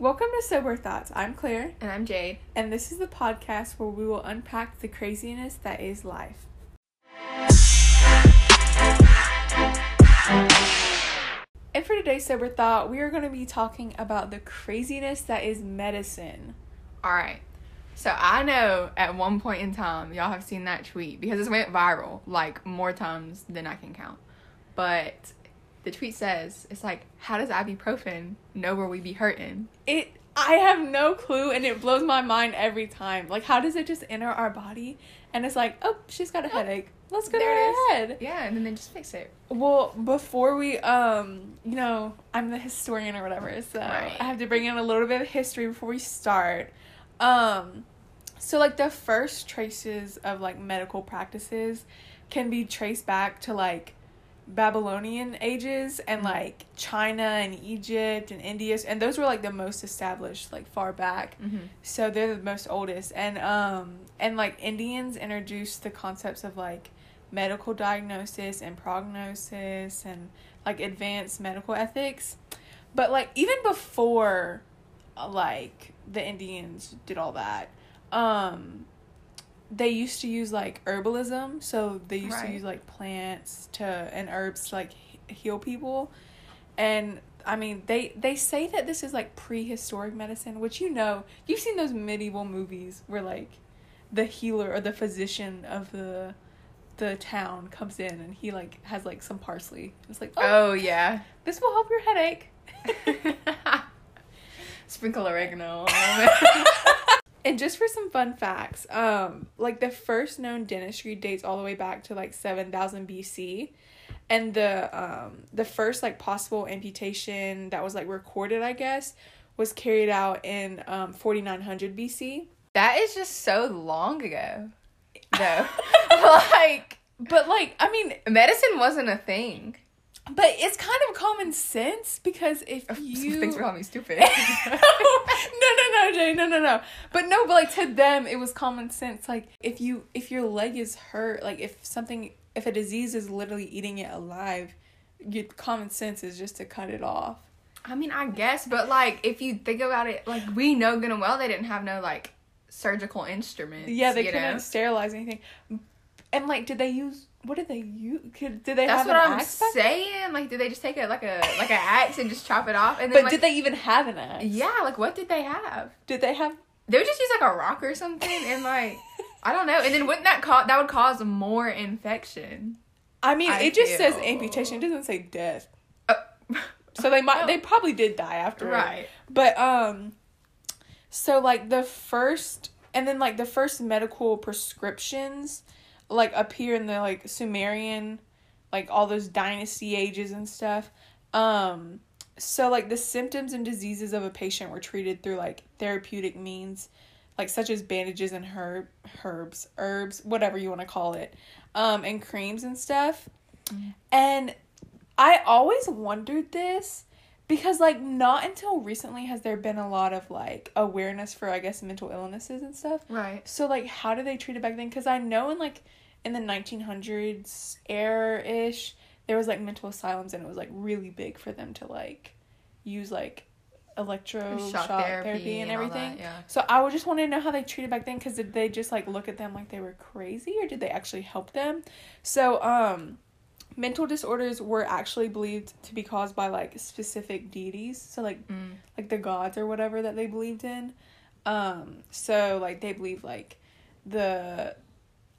Welcome to Sober Thoughts. I'm Claire, And I'm Jade. and this is the podcast where we will unpack the craziness that is life. And for today's Sober Thought, we are going to be talking about the craziness that is medicine. All right. So I know at one point in time, y'all have seen that tweet because it went viral like more times than I can count. But the tweet says, it's like, how does ibuprofen know where we be hurting? It I have no clue and it blows my mind every time. Like how does it just enter our body and it's like, "Oh, she's got a headache. Let's go to There it her head." Yeah, and then they just fix it. Well, before we, um, you know, I'm the historian or whatever, so Right. I have to bring in a little bit of history before we start. Um, so like the first traces of like medical practices can be traced back to like Babylonian ages and Mhm. like China and Egypt and India, and those were like the most established like far back. Mm-hmm. So they're the most oldest, and um, and like Indians introduced the concepts of like medical diagnosis and prognosis and like advanced medical ethics, but like even before, uh, like the Indians did all that, um, they used to use like herbalism. So they used to use like plants to and herbs to like heal people, and I mean, they they say that this is like prehistoric medicine, which you know, you've seen those medieval movies where like the healer or the physician of the the town comes in and he like has like some parsley. It's like, oh, Oh, yeah. this will help your headache. Sprinkle oregano. And just for some fun facts, um, like the first known dentistry dates all the way back to like seven thousand BC, and the um the first like possible amputation that was like recorded, I guess, was carried out in um forty nine hundred BC. that is just so long ago. Though. like, But like, I mean, medicine wasn't a thing. But it's kind of common sense because if you Thanks for calling me stupid. no, no, no, Jay, no, no, no. But no, but like to them, it was common sense. Like if you if your leg is hurt, like if something, if a disease is literally eating it alive, your common sense is just to cut it off. I mean, I guess, but like if you think about it, like we know good and well they didn't have no like surgical instruments. Yeah, they you couldn't know? sterilize anything. And like, did they use? What did they use? Could did they have a few? That's have what an I'm axe? back- saying. Like, did they just take a like a like an axe and just chop it off? And then But like, did they even have an axe? Yeah, like what did they have? Did they have? They would just use like a rock or something, and like I don't know. And then wouldn't that cause that would cause more infection? I mean, I it just says amputation. It doesn't say death. Uh, So they might. No. They probably did die after. right. But um so like the first and then like the first medical prescriptions like appear in the like Sumerian like all those dynasty ages and stuff. Um so like the symptoms and diseases of a patient were treated through like therapeutic means like such as bandages and herb herbs, herbs, whatever you want to call it. Um and creams and stuff. And I always wondered this because like not until recently has there been a lot of like awareness for I guess mental illnesses and stuff. Right. So like how do they treat it back then? Because I know in like in the 1900s era ish there was like mental asylums and it was like really big for them to like use like electro shock, therapy, and, all everything. that, yeah. So I would just want to know how they treated back then because did they just like look at them like they were crazy or did they actually help them? So um mental disorders were actually believed to be caused by like specific deities. So like Mm. like the gods or whatever that they believed in. Um so like they believe like the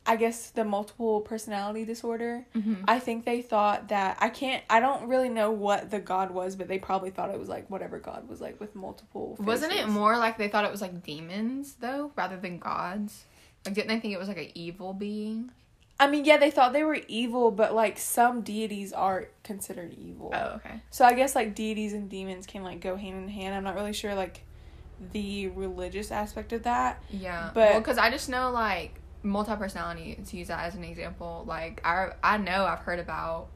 I guess the multiple personality disorder. Mhm. I think they thought that I can't I don't really know what the god was, but they probably thought it was like whatever god was like with multiple Wasn't it more like they thought it was like demons though, rather than gods? Like, didn't they think it was like an evil being? I mean, yeah, they thought they were evil, but like some deities are considered evil. Oh, okay. So I guess like deities and demons can like go hand in hand. I'm not really sure like the religious aspect of that. Yeah, But- well, because I just know like multi personality to use that as an example. Like I I know I've heard about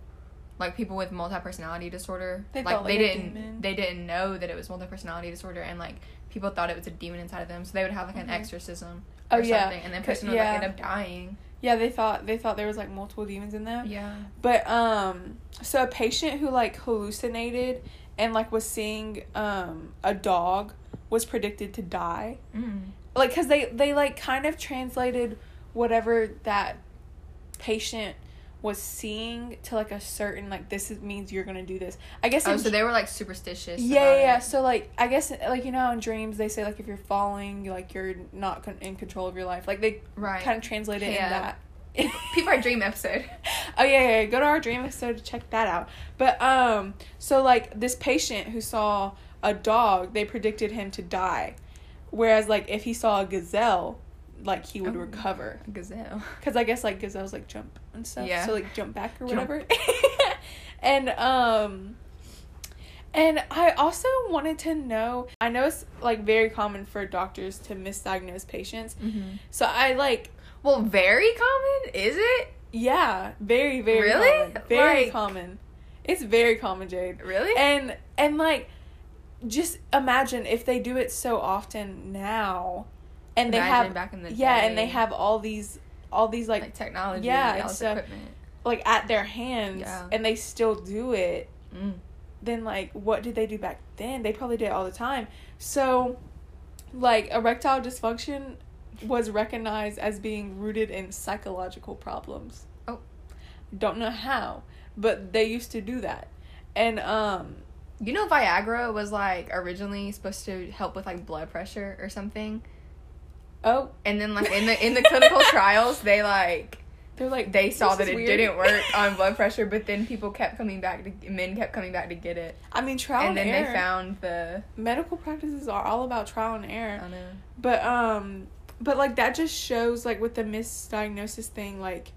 like people with multi personality disorder. They like felt they a didn't demon. they didn't know that it was multi personality disorder, and like people thought it was a demon inside of them, so they would have like an Mhm. exorcism. Oh, or yeah. something, and then person would yeah. like end up dying. Yeah, they thought they thought there was like multiple demons in them. Yeah. But um so a patient who like hallucinated and like was seeing um a dog was predicted to die. Mm. Like cuz they they like kind of translated whatever that patient was seeing to like a certain like this is, means you're to do this. I guess Oh, so they were like superstitious. yeah, yeah, it. So like, I guess like you know, in dreams they say like if you're falling, like you're not con- in control of your life. Like they Right. kind of translate it Yeah. in that. People are dream episode. oh yeah, yeah, yeah. Go to our dream episode to check that out. But um, so like this patient who saw a dog, they predicted him to die, whereas like if he saw a gazelle, like he would Oh. recover. Gazelle. Cause I guess like gazelles like jump and stuff. Yeah. So like jump back or Jump. whatever. and um and I also wanted to know I know it's like very common for doctors to misdiagnose patients. Mm-hmm. So I like Well, very common, is it? yeah, very, very Really? common. Very Like- common. It's very common, Jade. Really? And and like just imagine if they do it so often now and they have back in the yeah, and they have all these all these like, like technology, yeah, all and stuff. equipment. like at their hands Yeah. and they still do it, Mm. then like what did they do back then? They probably did it all the time. So like erectile dysfunction was recognized as being rooted in psychological problems. Oh. Don't know how, but they used to do that. And um You know, Viagra was like originally supposed to help with like blood pressure or something, oh, and then like in the in the clinical trials, they like they're like they saw that it weird." didn't work on blood pressure, but then people kept coming back to men kept coming back to get it, I mean trial and and, then error. they found the medical practices are all about trial and error. don't know. But um but like that just shows like with the misdiagnosis thing like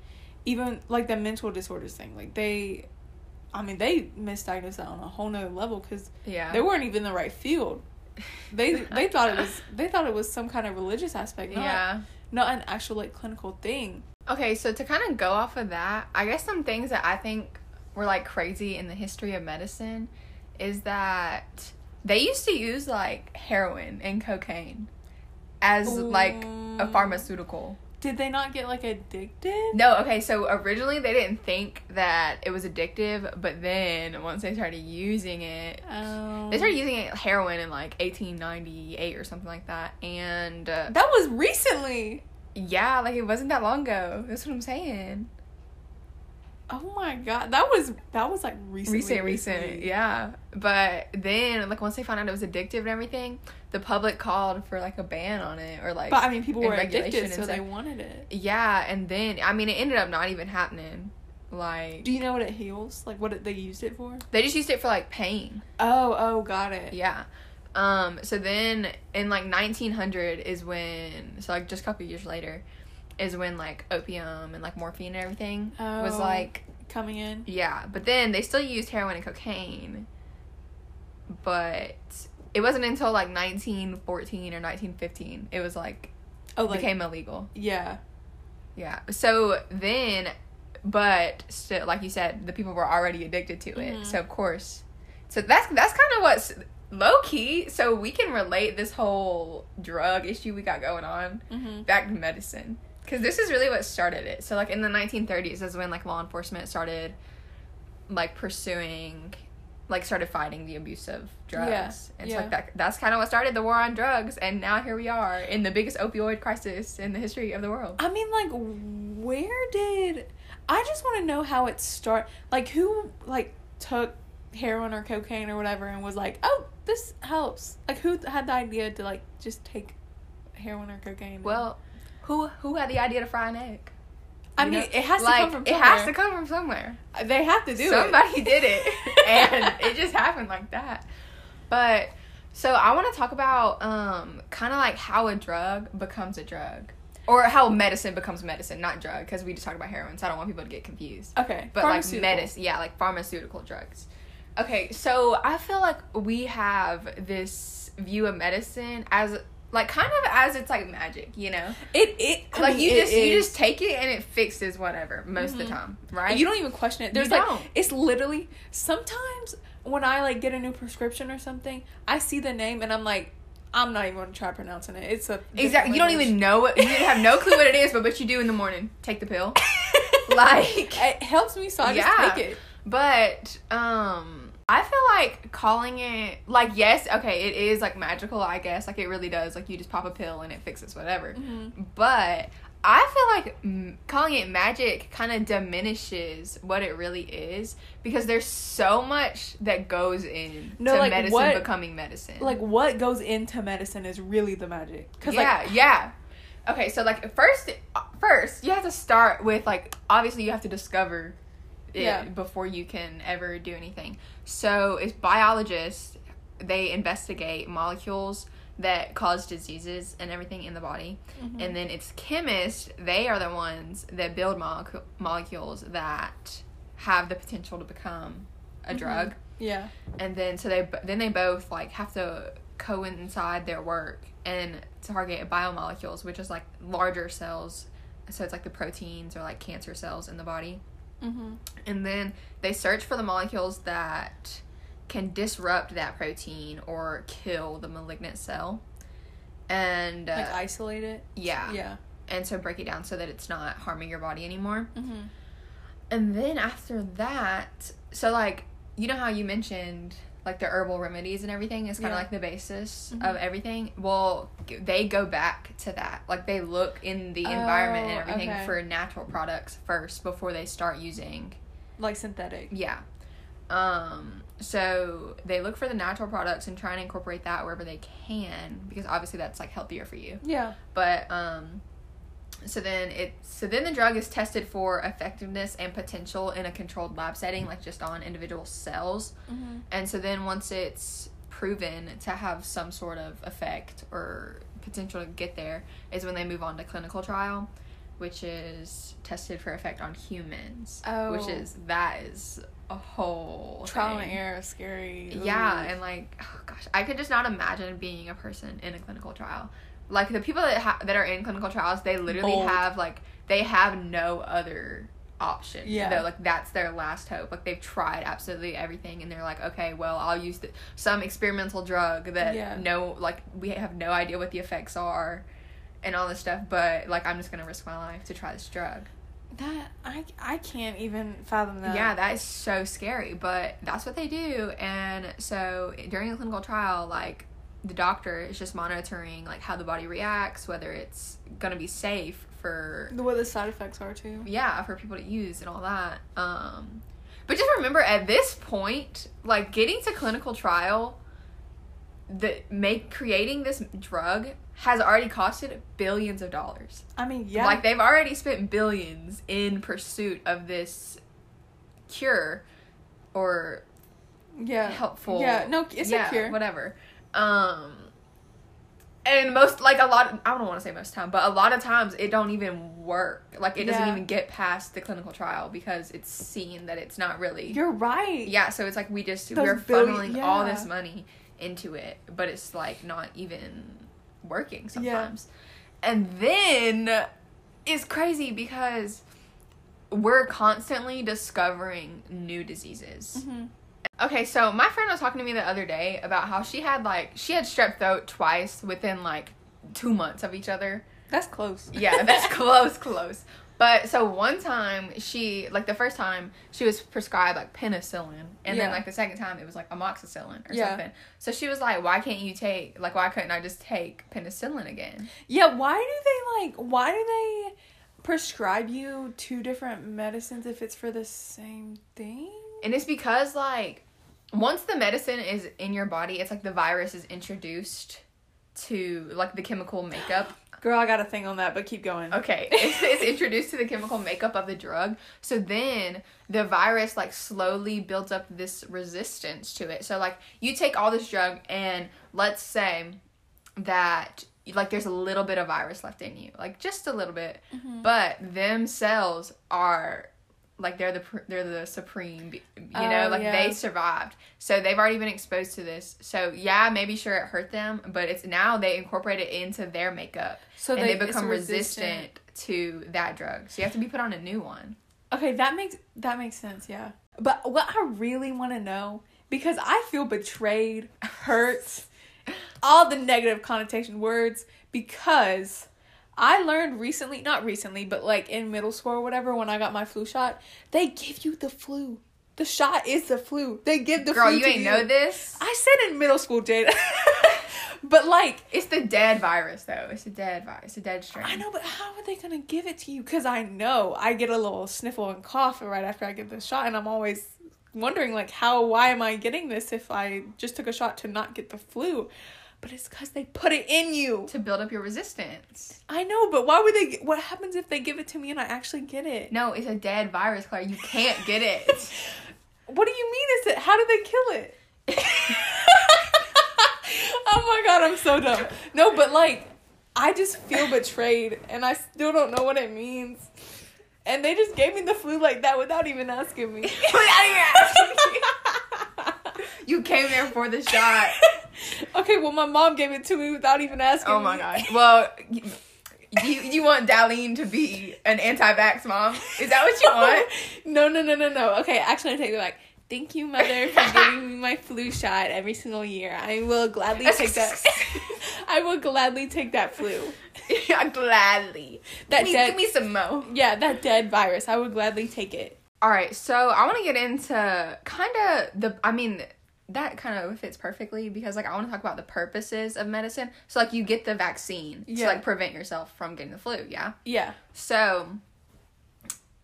even like the mental disorders thing like they I mean they misdiagnosed that on a whole nother level because Yeah, they weren't even in the right field. They they thought it was they thought it was some kind of religious aspect, not yeah. not an actual like clinical thing. Okay, so to kind of go off of that, I guess some things that I think were like crazy in the history of medicine is that they used to use like heroin and cocaine as like a pharmaceutical. Did they not get like addicted? No, okay, so originally they didn't think that it was addictive, but then once they started using it, Um, they started using it heroin in like 1898 or something like that. And uh, that was recently. yeah, like it wasn't that long ago. That's what I'm saying. Oh my god, that was that was like recently. recent, recent, recently. yeah. But then, like, once they found out it was addictive and everything, the public called for like a ban on it or like, But I mean, people were regulation addicted, so they wanted it. yeah. And then, I mean, it ended up not even happening. Like, Do you know what it heals? Like what it, they used it for? they just used it for like pain. Oh, oh, got it. Yeah. Um. So then, in like 1900 is when, so like just a couple years later, is when like opium and like morphine and everything was Oh. like Coming in. Yeah, but then they still used heroin and cocaine. But it wasn't until like 1914 or 1915 it was like Oh, like became illegal. yeah. Yeah. So then but still like you said the people were already addicted to it. Mhm. So of course. So that's that's kind of what's low key so we can relate this whole drug issue we got going on Mm-hmm. back to medicine because this is really what started it so like in the 1930s is when like law enforcement started like pursuing like started fighting the abuse of drugs Yeah, and so yeah. like that that's kind of what started the war on drugs and now here we are in the biggest opioid crisis in the history of the world I mean, like, where did I just want to know how it start? Like, who like took heroin or cocaine or whatever and was like, "Oh, this helps." Like, who had the idea to like just take heroin or cocaine? well who who had the idea to fry an egg? I You mean, know? it has to like come from it has to somewhere. come from somewhere. They have to do somebody it. did it. And it just happened like that. But so i want to talk about um kind of like how a drug becomes a drug. Or how medicine becomes medicine not drug because we just talked about heroin so i don't want people to get confused. Okay, but like medicine yeah like pharmaceutical drugs. Okay so i feel like we have this view of medicine as like kind of as it's like magic you know It it I like mean, you it just you just take it and it fixes whatever most of the Mhm. time right You don't even question it. There's You like don't. it's literally sometimes when I like get a new prescription or something, I see the name and I'm like, I'm not even gonna try pronouncing it. It's a Exactly. You don't even know what you have no clue what it is, but what you do in the morning. Take the pill. Like it helps me, so I Yeah. just take it. But um I feel like calling it like yes, okay, it is like magical, I guess. Like it really does. Like you just pop a pill and it fixes whatever. Mm-hmm. But I feel like mm, calling it magic kind of diminishes what it really is because there's so much that goes in No, to like, medicine what- becoming medicine. Like what goes into medicine is really the magic. Cause yeah, like yeah. Okay, so like first, first you have to start with like obviously you have to discover it Yeah. before you can ever do anything. So it's biologists. They investigate molecules that cause diseases and everything in the body, Mhm. and then it's chemists. They are the ones that build molecu- molecules that have the potential to become a Mhm. drug yeah. and then so they then they both like have to coincide their work and target biomolecules which is like larger cells so it's like the proteins or like cancer cells in the body Mm-hmm. and then they search for the molecules that can disrupt that protein or kill the malignant cell and uh, Like isolate it. yeah Yeah. and so break it down so that it's not harming your body anymore Mm-hmm. and then after that, so like you know how you mentioned like the herbal remedies and everything is kind of Yeah. like the basis Mhm. of everything. Well, they go back to that. Like they look in the environment and Oh, everything okay. for natural products first before they start using Like synthetic. yeah. Um so they look for the natural products and try and incorporate that wherever they can because obviously that's like healthier for you Yeah. but um so then it so then the drug is tested for effectiveness and potential in a controlled lab setting like just on individual cells Mm-hmm. and so then once it's proven to have some sort of effect or potential to get there is when they move on to clinical trial which is tested for effect on humans oh. which is that is a whole Trial thing. and error, scary. Yeah, and like, oh gosh, I could just not imagine being a person in a clinical trial. Like the people that ha- that are in clinical trials, they literally Bold. have like they have no other option. Yeah. They're, like that's their last hope. Like they've tried absolutely everything, and they're like, okay, well, I'll use the, some experimental drug that Yeah. no, like we have no idea what the effects are, and all this stuff. But like, I'm just gonna risk my life to try this drug. that I I can't even fathom that. Yeah, that is so scary, but that's what they do. And so during a clinical trial, like the doctor is just monitoring like how the body reacts, whether it's gonna be safe for The what the side effects are too. yeah for people to use and all that. Um, but just remember, at this point, like getting to clinical trial, the make creating this drug has already costed billions of dollars. I mean, yeah. Like they've already spent billions in pursuit of this cure or yeah. helpful. Yeah. No, it's yeah, a cure. Whatever. Um and most like a lot I don't want to say most time, but a lot of times it don't even work. Like it doesn't Yeah. even get past the clinical trial because it's seen that it's not really You're right. Yeah, so it's like we just Those we're billion- funneling all this money into it, but it's like not even working sometimes. And then it's crazy because we're constantly discovering new diseases. hmm Okay, so my friend was talking to me the other day about how she had like she had strep throat twice within like 2 months of each other. That's close. Yeah, that's close, close. But so one time she like the first time she was prescribed like penicillin, and Yeah. then like the second time it was like amoxicillin or Yeah. something. So she was like, "Why can't you take like why couldn't I just take penicillin again?" Yeah. Why do they like? Why do they prescribe you two different medicines if it's for the same thing? And it's because like once the medicine is in your body, it's like the virus is introduced to like the chemical makeup Girl, I got a thing on that, but keep going. Okay, it's, it's introduced to the chemical makeup of the drug. So then the virus like slowly builds up this resistance to it. So like you take all this drug and let's say that like there's a little bit of virus left in you, like just a little bit, Mhm. but them cells are like they're the they're the supreme, you oh, know, Oh, like yeah. they survived. So they've already been exposed to this. So yeah, maybe sure it hurt them, but it's now they incorporate it into their makeup So and they, it's become resistant. to that drug. So you have to be put on a new one. Okay, that makes that makes sense. Yeah, but what I really want to know because I feel betrayed, hurt, all the negative connotation words because I learned recently, not recently, but like in middle school or whatever, when I got my flu shot, they give you the flu The shot is the flu. They give the Girl, flu you to ain't know this. I said in middle school, Jade. but like, It's the dead virus, though. It's a dead virus. It's a dead strain. I know, but how are they gonna give it to you? Because I know I get a little sniffle and cough right after I get the shot, and I'm always wondering like, how? Why am I getting this if I just took a shot to not get the flu? But it's because they put it in you. To build up your resistance. I know, but why would they? What happens if they give it to me and I actually get it? No, it's a dead virus, Claire. You can't get it. What do you mean? Is it? How do they kill it? oh my god, I'm so dumb. No, but like, I just feel betrayed, and I still don't know what it means. And they just gave me the flu like that without even asking me. you asking? You came there for the shot. Okay, well, my mom gave it to me without even asking. Oh my me. god. Well, you, you want Darlene to be an anti-vax mom? Is that what you want? No, no, no, no, no. Okay, actually, I take it back. Thank you, mother, for giving me my flu shot every single year. I will gladly take that. I will gladly take that flu. yeah, gladly. That Give me, dead- give me some mo. Yeah, that dead virus. I would gladly take it. All right, so I want to get into kind of the. I mean, that kind of fits perfectly because like I want to talk about the purposes of medicine. So like you get the vaccine Yeah. to like prevent yourself from getting the flu. Yeah. Yeah. So,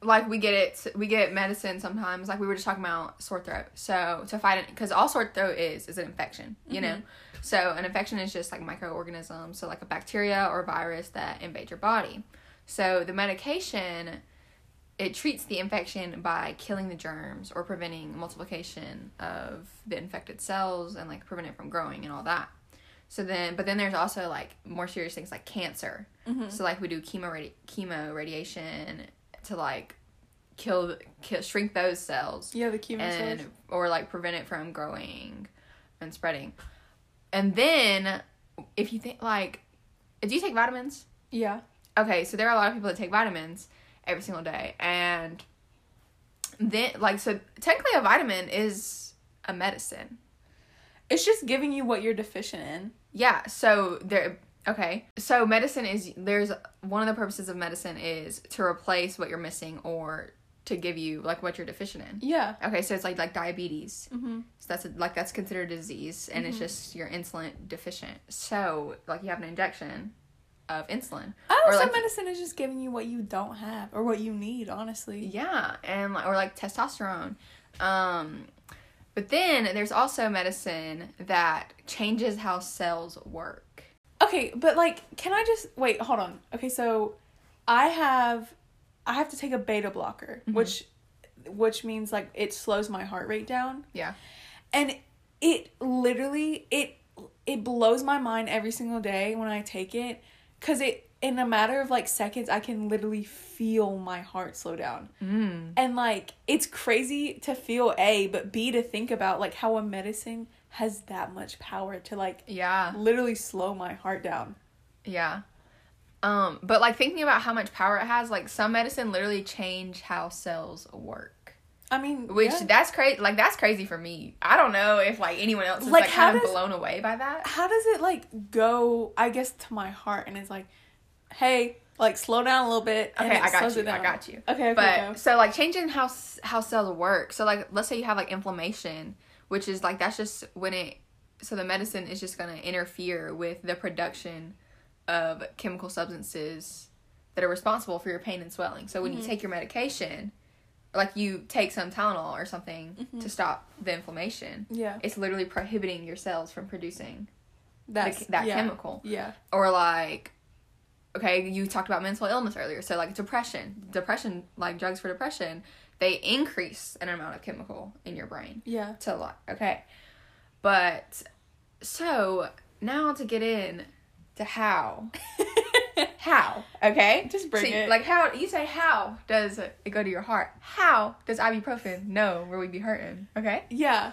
like we get it, we get medicine sometimes. Like we were just talking about sore throat. So to fight it, because all sore throat is is an infection. You know. Mm-hmm. So an infection is just like microorganisms. So like a bacteria or virus that invade your body. So the medication. It treats the infection by killing the germs or preventing multiplication of the infected cells and like prevent it from growing and all that. So then, but then there's also like more serious things like cancer. Mm-hmm. So like we do chemo radi- chemo radiation to like kill, kill shrink those cells Yeah, the chemo and cells. or like prevent it from growing and spreading. And then if you think like, do you take vitamins? Yeah. Okay, so there are a lot of people that take vitamins every single day, and then like so technically a vitamin is a medicine. It's just giving you what you're deficient in. Yeah, so there okay. So medicine is there's one of the purposes of medicine is to replace what you're missing or to give you like what you're deficient in. Yeah. Okay, so it's like like diabetes. Mm-hmm. So that's a, like that's considered a disease and it's just you're insulin deficient. So like you have an injection of insulin. Oh, Or, some like- medicine is just giving you what you don't have or what you need, honestly. Yeah, and like or like testosterone. Um but then there's also medicine that changes how cells work. Okay, but like, can I just wait? Hold on. Okay, so I have, I have to take a beta blocker, which, which means like it slows my heart rate down, Yeah. and it literally it it blows my mind every single day when I take it, cause it in a matter of like seconds I can literally feel my heart slow down. Mm. And like it's crazy to feel A, but B to think about like how a medicine has that much power to like Yeah. literally slow my heart down. Yeah. Um, but like thinking about how much power it has, like some medicine literally change how cells work. I mean, Which yeah. that's crazy. Like that's crazy for me. I don't know if like anyone else is Like, like, kind of blown away by that. how does it like go? I guess to my heart, and it's like, hey, like slow down a little bit. Okay, I got you. I got you. Okay, okay, but so like changing how how cells work. So like let's say you have like inflammation, which is like that's just when it. So the medicine is just gonna interfere with the production of chemical substances that are responsible for your pain and swelling. So when Mm-hmm. you take your medication, like you take some Tylenol or something Mm-hmm. to stop the inflammation, yeah, it's literally prohibiting your cells from producing that's that yeah, chemical. Yeah, or like okay you talked about mental illness earlier. So like depression depression like drugs for depression they increase an amount of chemical in your brain yeah. to like okay? But so now to get in to how how okay Just bring So, it. like how you say how does it go to your heart how does ibuprofen know where we be hurting okay yeah,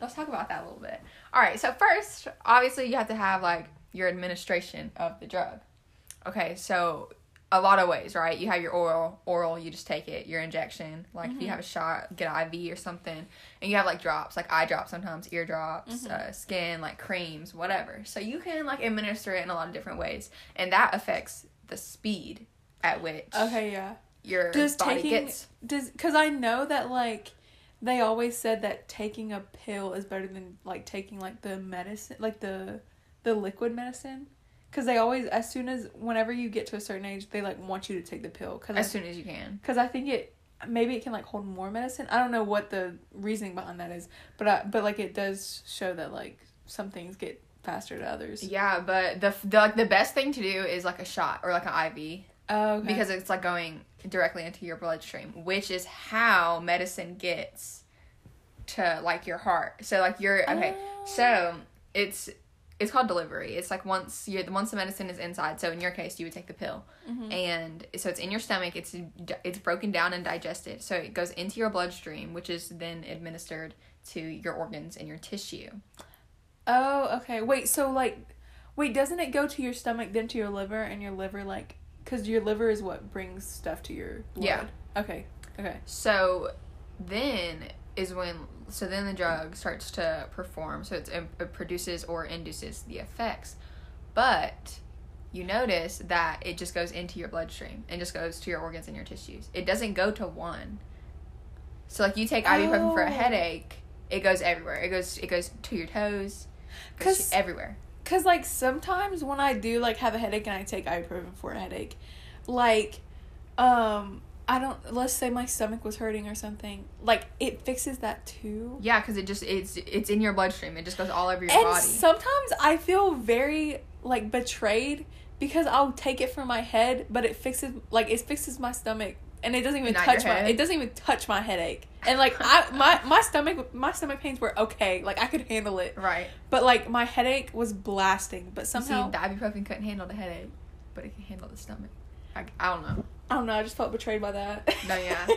let's talk about that a little bit. All right, so first, obviously, you have to have like your administration of the drug. Okay, so a lot of ways, right? You have your oral, oral, you just take it. Your injection, like if you have a shot, get an IV or something, and you have like drops, like eye drops sometimes, ear drops, uh, skin, like creams, whatever. So you can like administer it in a lot of different ways, and that affects the speed at which Okay, yeah. your Does body taking gets. does because I know that like they always said that taking a pill is better than like taking like the medicine, like the the liquid medicine. Cause they always, as soon as, whenever you get to a certain age, they like want you to take the pill. Cause As I, soon as you can. cause I think it, maybe it can like hold more medicine. I don't know what the reasoning behind that is, but I, but like it does show that like some things get faster to others. Yeah, but the, the like the best thing to do is like a shot or like an IV Oh, okay. because it's like going directly into your bloodstream, which is how medicine gets to like your heart. So like you're okay. Oh. So it's it's called delivery. It's like once you're once the medicine is inside. So in your case, you would take the pill, Mhm. and so it's in your stomach. It's it's broken down and digested. So it goes into your bloodstream, which is then administered to your organs and your tissue. Oh, okay. Wait, so like, wait, doesn't it go to your stomach then to your liver and your liver like, cause your liver is what brings stuff to your blood. Yeah. Okay. Okay. So then is when so then the drug starts to perform. So it's, um, it produces or induces the effects, but you notice that it just goes into your bloodstream and just goes to your organs and your tissues. It doesn't go to one. So like you take ibuprofen for a Oh. headache, it goes everywhere. It goes it goes to your toes, it goes to 'Cause- everywhere. Cause like sometimes when I do like have a headache and I take ibuprofen for a headache, like, um, I don't. Let's say my stomach was hurting or something. Like it fixes that too. Yeah, because it just it's it's in your bloodstream. It just goes all over your and body. sometimes I feel very like betrayed because I'll take it for my head, but it fixes like it fixes my stomach and it doesn't even Not touch my it doesn't even touch my headache. And like I my my stomach my stomach pains were okay, like I could handle it. right. But like my headache was blasting, but somehow See, the ibuprofen couldn't handle the headache, but it can handle the stomach. I, I don't know. I don't know, I just felt betrayed by that. No, yeah.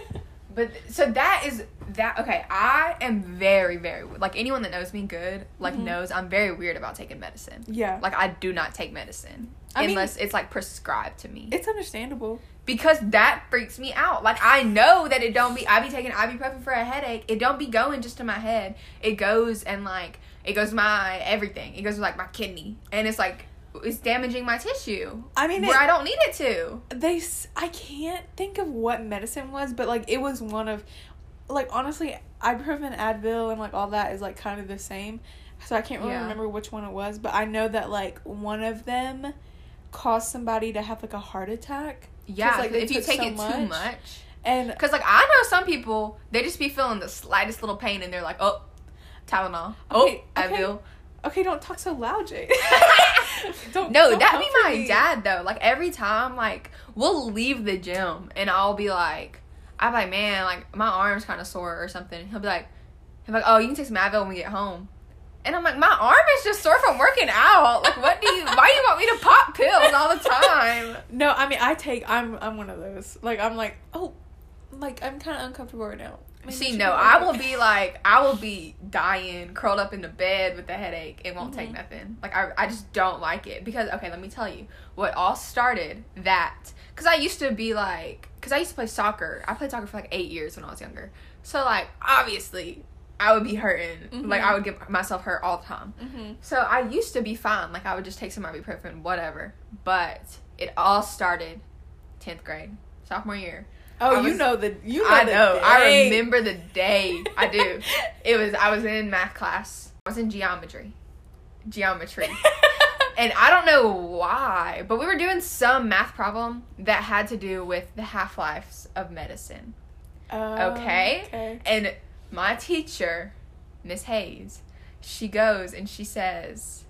But so that is that. Okay, I am very, very like anyone that knows me good, like Mhm. knows I'm very weird about taking medicine. yeah. Like I do not take medicine I mean- unless it's like prescribed to me It's understandable. Because that freaks me out. Like I know that it don't be. I be taking ibuprofen for a headache. It don't be going just to my head. It goes and like it goes my everything. It goes like my kidney, and it's like it's damaging my tissue I mean, where it, I don't need it to. they s- I can't think of what medicine was, but like it was one of like honestly, ibuprofen, Advil, and like all that is like kind of the same. So I can't really Yeah. remember which one it was, but I know that like one of them caused somebody to have like a heart attack. Yeah, like, they if you take so it too much. much. And Cause like I know some people, they just be feeling the slightest little pain and they're like, oh, Tylenol, Okay, oh, okay. Advil. okay, don't talk so loud, Jay. don't. No, don't that'd be my me. dad though. Like every time, like we'll leave the gym and I'll be like, I'm like, man, like my arm's kind of sore or something. He'll be like, he'll be like, oh, you can take some Advil when we get home. And I'm like, my arm is just sore from working out. Like, what do you? Why do you want me to pop pills all the time? No, I mean I take. I'm I'm one of those. Like I'm like oh, like I'm kind of uncomfortable right now. Maybe See, no, I will be like, I will be dying, curled up in the bed with a headache. It won't take Mhm. nothing. Like, I, I just don't like it. Because, okay, let me tell you what all started that. Because I used to be like, because I used to play soccer. I played soccer for like eight years when I was younger. So, like, obviously, I would be hurting. Mhm. Like, I would get myself hurt all the time. Mhm. So, I used to be fine. Like, I would just take some ibuprofen, whatever. But it all started 10th grade, sophomore year. Oh, I you know the you know I know. I remember the day. I do. it was I was in math class. I was in geometry. Geometry. and I don't know why, but we were doing some math problem that had to do with the half-lives of medicine. Oh, Okay. Okay. And my teacher, Miss Hayes, she goes and she says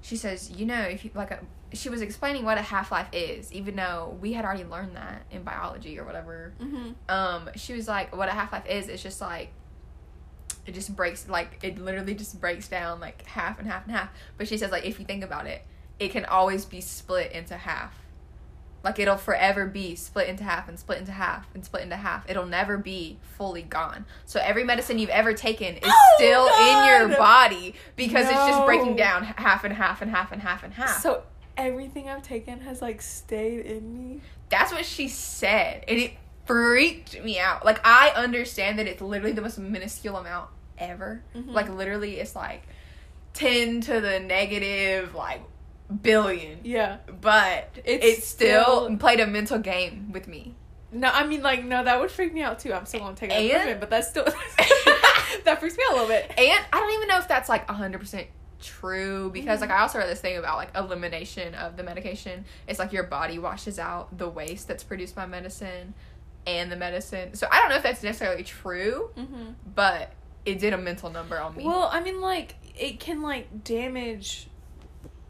she says, "You know, if you like a she was explaining what a half-life is, even though we had already learned that in biology or whatever. Mm-hmm. um she was like what a half life is it's just like it just breaks like it literally just breaks down like half and half and half. But she says like if you think about it it can always be split into half like it'll forever be split into half and split into half and split into half it'll never be fully gone so every medicine you've ever taken is Oh, still in your body because it's just breaking down half and half and half and half and half So everything I've taken has like stayed in me. That's what she said. And it freaked me out. Like, I understand that it's literally the most minuscule amount ever. Mhm. Like, literally, it's like 10 to the negative, like, billion. Yeah. But It's it still still- played a mental game with me. No, I mean like no, that would freak me out too. I'm still gonna take And- but that's still that freaks me out a little bit. And I don't even know if that's like 100% true because Mm-hmm. like I also read this thing about like elimination of the medication. It's like your body washes out the waste that's produced by medicine and the medicine. So I don't know if that's necessarily true, Mm-hmm. but it did a mental number on me. Well, I mean like it can like damage.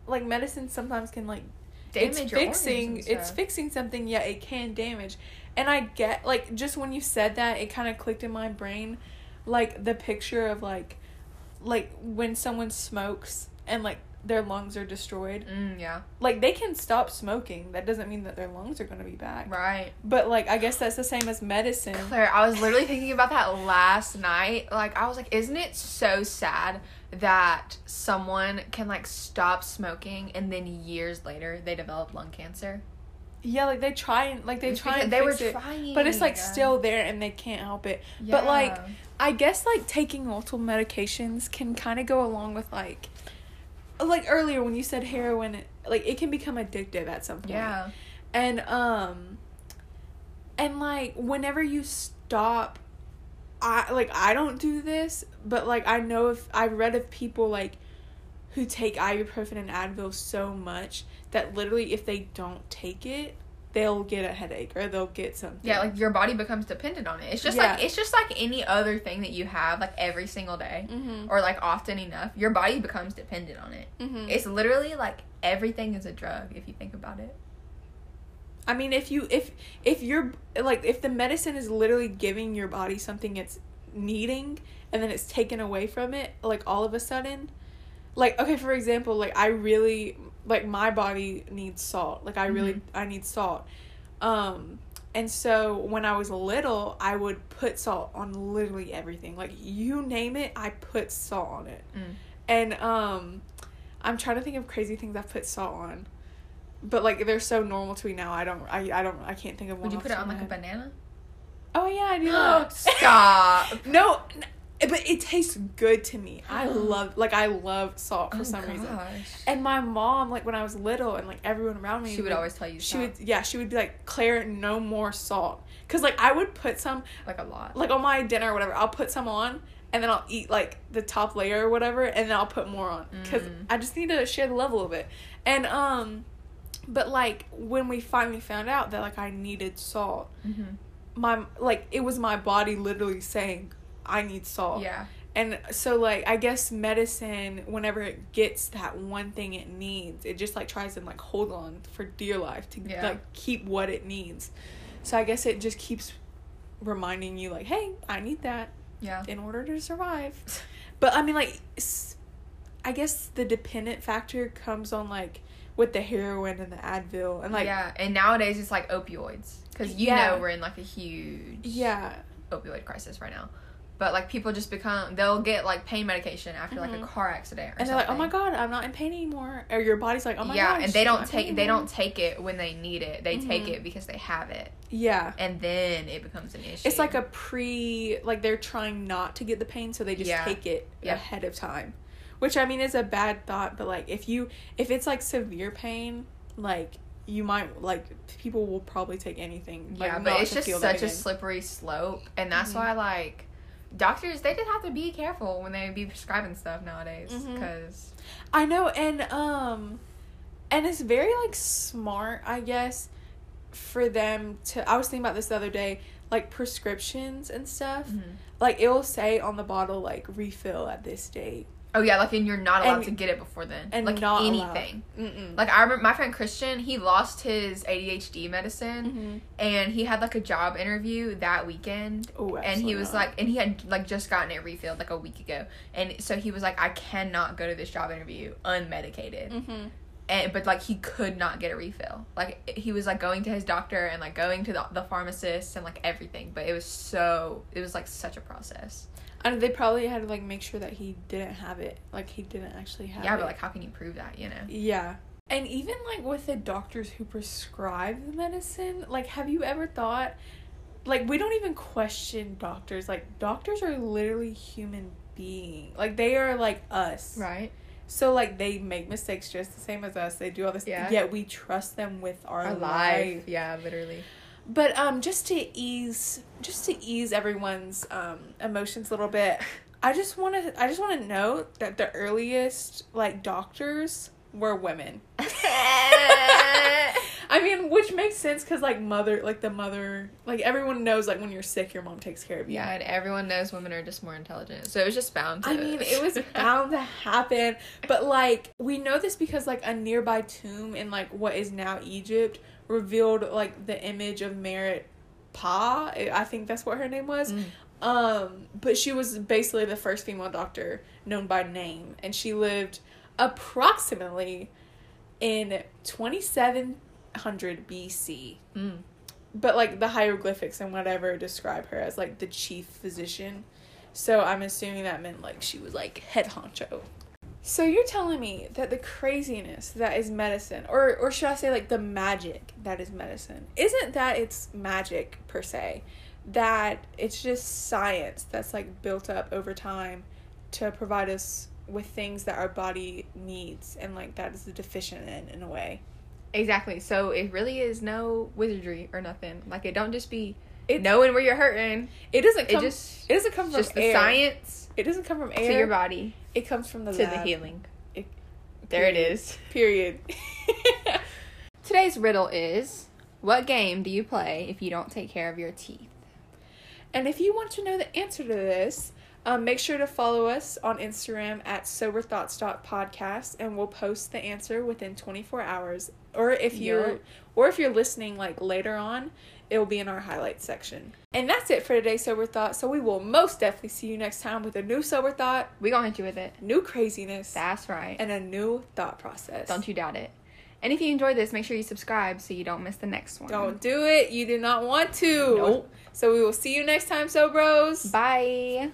Like medicine sometimes can like Damage it's fixing it's fixing something yet it can damage and i get like just when you said that it kind of clicked in my brain like the picture of like like when someone smokes and like their lungs are destroyed Mm, yeah. like they can stop smoking that doesn't mean that their lungs are going to be back Right. but like i guess that's the same as medicine Claire, I was literally thinking about that last night. Like, I was like, isn't it so sad that someone can, like, stop smoking and then years later they develop lung cancer? yeah like they try and like they It's try and they were it trying. but it's like still there and they can't help it but like I guess like taking multiple medications can kind of go along with like like earlier when you said heroin like it can become addictive at some point. Yeah. And um and like whenever you stop I like I don't do this, but like I know if I've read of people like who take ibuprofen and Advil so much that literally if they don't take it, they'll get a headache or they'll get something. Yeah, like your body becomes dependent on it. It's just Yeah. like it's just like any other thing that you have like every single day Mhm. or like often enough. Your body becomes dependent on it. Mhm. It's literally like everything is a drug if you think about it. I mean, if you if if you're like if the medicine is literally giving your body something it's needing and then it's taken away from it like all of a sudden, like okay, for example, like I really like my body needs salt. Like I really Mhm. I need salt. Um and so when I was little, I would put salt on literally everything. Like you name it, I put salt on it. Mm. And um I'm trying to think of crazy things I've put salt on. But like they're so normal to me now. I don't I, I don't I can't think of one. Would you put it on like a of my head. banana? Oh yeah, I do that. Stop. no, but it tastes good to me. I love like I love salt for Oh, some reason. And my mom, like when I was little, and like everyone around me, She would like, always tell you She stop. would, yeah, she would be like, Claire, no more salt. Cause like I would put some, like a lot. like on my dinner or whatever, I'll put some on, and then I'll eat like the top layer or whatever, and then I'll put more on. Cause Mm. I just need to share the level of it. And um, but like when we finally found out that like I needed salt, hmm my like it was my body literally saying I need salt. Yeah. And so like I guess medicine whenever it gets that one thing it needs, it just like tries to like hold on for dear life to Yeah. like keep what it needs. So I guess it just keeps reminding you like, "Hey, I need that Yeah. in order to survive." But I mean like s- I guess the dependent factor comes on like with the heroin and the Advil and like yeah, and nowadays it's like opioids because you Yeah. know we're in like a huge yeah. opioid crisis right now. But like people just become they'll get like pain medication after like Mhm. a car accident or And they're like, "Oh my god, I'm not in pain anymore." Or your body's like, "Oh my yeah, god." and they don't not in pain take they don't take it when they need it. They take Mhm. it because they have it, Yeah. and then it becomes an issue. It's like a pre like they're trying not to get the pain so they just Yeah. take it ahead of time. Which I mean is a bad thought, but like if you if it's like severe pain, like you might like people will probably take anything. Like, yeah, but it's just such a slippery slope, and that's Mhm. why like doctors they just have to be careful when they be prescribing stuff nowadays because I know, and um, and it's very like smart, I guess, for them to. I was thinking about this the other day, like prescriptions and stuff. Mm-hmm. Like it will say on the bottle like refill at this date oh yeah, like and you're not allowed And- to get it before then, and like not anything. Like I remember my friend Christian, he lost his ADHD medicine, Mhm. and he had like a job interview that weekend. Oh, and he was like and he had like just gotten it refilled like a week ago. And so he was like i cannot go to this job interview unmedicated. Mm-hmm. and but like he could not get a refill. Like he was like going to his doctor and like going to the, the pharmacist and like everything. But it was so it was like such a process And they probably had to like make sure that he didn't have it. Like he didn't actually have yeah it. but like how can you prove that you know Yeah. And even like with the doctors who prescribe the medicine, like have you ever thought like we don't even question doctors. Like doctors are literally human beings. Like they are like us. right So like they make mistakes just the same as us. They do all this Yeah. yet we trust them with our, our life. life yeah literally But um, just to ease, just to ease everyone's um emotions a little bit, I just want to, I just want to note that the earliest like doctors were women. I mean, which makes sense because like mother, like the mother, like everyone knows like when you're sick, your mom takes care of you. yeah, and everyone knows women are just more intelligent, so it was just bound to. I mean, it was bound to happen, but like we know this because like a nearby tomb in like what is now Egypt revealed like the image of Merit Ptah. I think that's what her name was. Mm. Um, but she was basically the first female doctor known by name, and she lived approximately in twenty seven hundred BC. Mm. But like the hieroglyphics and whatever describe her as like the chief physician. So I'm assuming that meant like she was like head honcho. So you're telling me that the craziness that is medicine, or or should I say like the magic that is medicine, isn't that it's magic per se, that it's just science that's like built up over time to provide us with things that our body needs and like that is deficient in in a way. Exactly. So it really is no wizardry or nothing. Like it don't just be It knowing where you're hurting. it doesn't It come just it doesn't come from just the air. science It doesn't come from air to your body It comes from the to the healing. It- there it period. is. Period. Today's riddle is: What game do you play if you don't take care of your teeth? and if you want to know the answer to this, um, make sure to follow us on Instagram at soberthoughts.podcast and we'll post the answer within 24 hours. Or if you're Yup. or if you're listening like later on, it'll be in our highlights section. And that's it for today's sober thought. So we will most definitely see you next time with a new sober thought, We gonna hit you with it. new craziness, That's right. and a new thought process. Don't you doubt it. And if you enjoyed this, make sure you subscribe so you don't miss the next one. Don't do it. You do not want to. Nope. So we will see you next time, so bros. Bye.